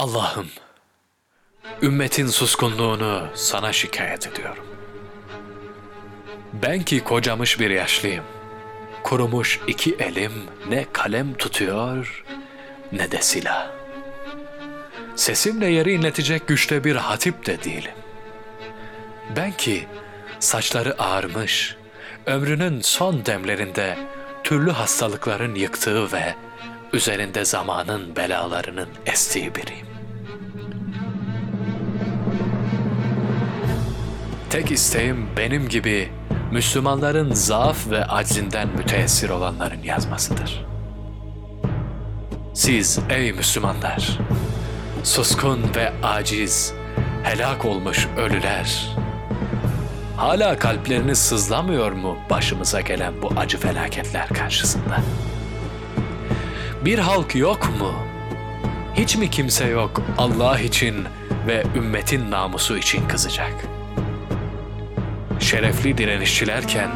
Allah'ım, ümmetin suskunluğunu sana şikayet ediyorum. Ben ki kocamış bir yaşlıyım. Kurumuş iki elim ne kalem tutuyor ne de silah. Sesimle yeri inletecek güçte bir hatip de değilim. Ben ki saçları ağarmış, ömrünün son demlerinde türlü hastalıkların yıktığı ve üzerinde zamanın belalarının estiği biriyim. Tek isteğim benim gibi Müslümanların zaaf ve aczinden müteessir olanların yazmasıdır. Siz ey Müslümanlar, suskun ve aciz, helak olmuş ölüler, hala kalpleriniz sızlamıyor mu başımıza gelen bu acı felaketler karşısında? Bir halk yok mu? Hiç mi kimse yok Allah için ve ümmetin namusu için kızacak?'' Şerefli direnişçilerken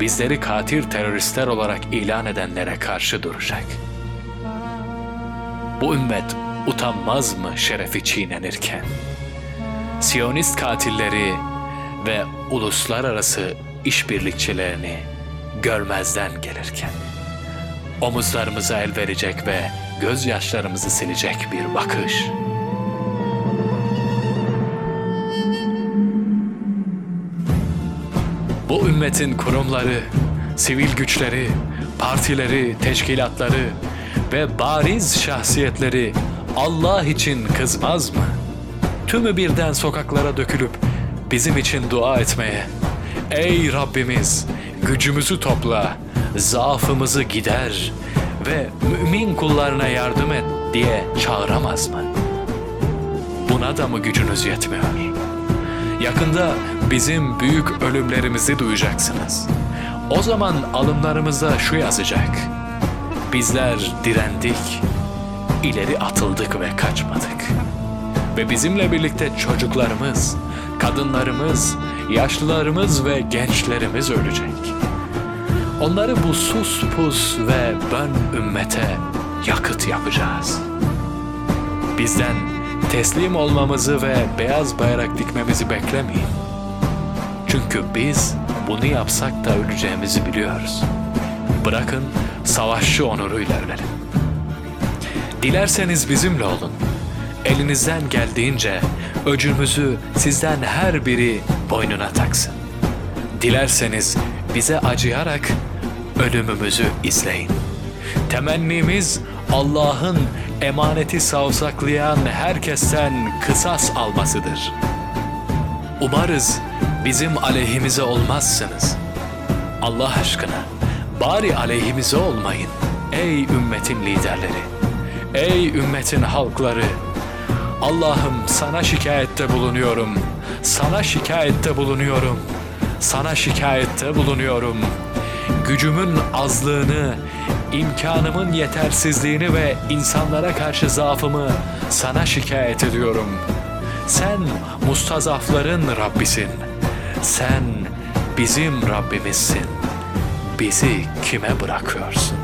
bizleri katil teröristler olarak ilan edenlere karşı duracak. Bu ümmet utanmaz mı şerefi çiğnenirken? Siyonist katilleri ve uluslararası işbirlikçilerini görmezden gelirken omuzlarımıza el verecek ve gözyaşlarımızı silecek bir bakış.'' Bu ümmetin kurumları, sivil güçleri, partileri, teşkilatları ve bariz şahsiyetleri Allah için kızmaz mı? Tümü birden sokaklara dökülüp bizim için dua etmeye, ey Rabbimiz gücümüzü topla, zaafımızı gider ve mümin kullarına yardım et diye çağıramaz mı? Buna da mı gücünüz yetmiyor? Yakında bizim büyük ölümlerimizi duyacaksınız. O zaman alımlarımızda şu yazacak. Bizler direndik, ileri atıldık ve kaçmadık. Ve bizimle birlikte çocuklarımız, kadınlarımız, yaşlılarımız ve gençlerimiz ölecek. Onları bu sus pus ve ben ümmete yakıt yapacağız. Bizden teslim olmamızı ve beyaz bayrak dikmemizi beklemeyin. Çünkü biz bunu yapsak da öleceğimizi biliyoruz. Bırakın savaşçı onuruyla ölelim. Dilerseniz bizimle olun. Elinizden geldiğince öcümüzü sizden her biri boynuna taksın. Dilerseniz bize acıyarak ölümümüzü izleyin. Temennimiz Allah'ın emaneti savsaklayan herkesten kısas almasıdır. Umarız bizim aleyhimize olmazsınız. Allah aşkına bari aleyhimize olmayın ey ümmetin liderleri, ey ümmetin halkları. Allah'ım sana şikayette bulunuyorum, sana şikayette bulunuyorum, sana şikayette bulunuyorum. Gücümün azlığını, imkanımın yetersizliğini ve insanlara karşı zaafımı sana şikayet ediyorum. Sen mustazafların Rabbisin. Sen bizim Rabbimizsin. Bizi kime bırakıyorsun?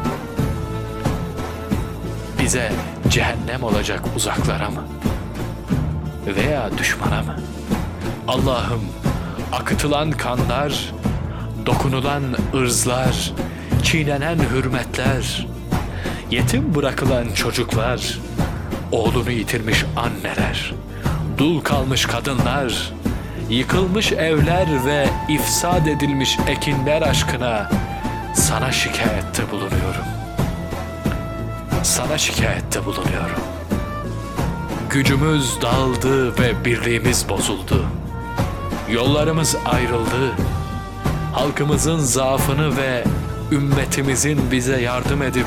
Bize cehennem olacak uzaklara mı? Veya düşmana mı? Allah'ım akıtılan kanlar, dokunulan ırzlar, çiğnenen hürmetler, yetim bırakılan çocuklar, oğlunu yitirmiş anneler, dul kalmış kadınlar, yıkılmış evler ve ifsad edilmiş ekinler aşkına sana şikayette bulunuyorum. Sana şikayette bulunuyorum. Gücümüz dağıldı ve birliğimiz bozuldu. Yollarımız ayrıldı. Halkımızın zaafını ve ümmetimizin bize yardım edip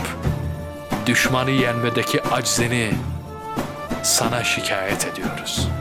düşmanı yenmedeki aczini sana şikayet ediyoruz.''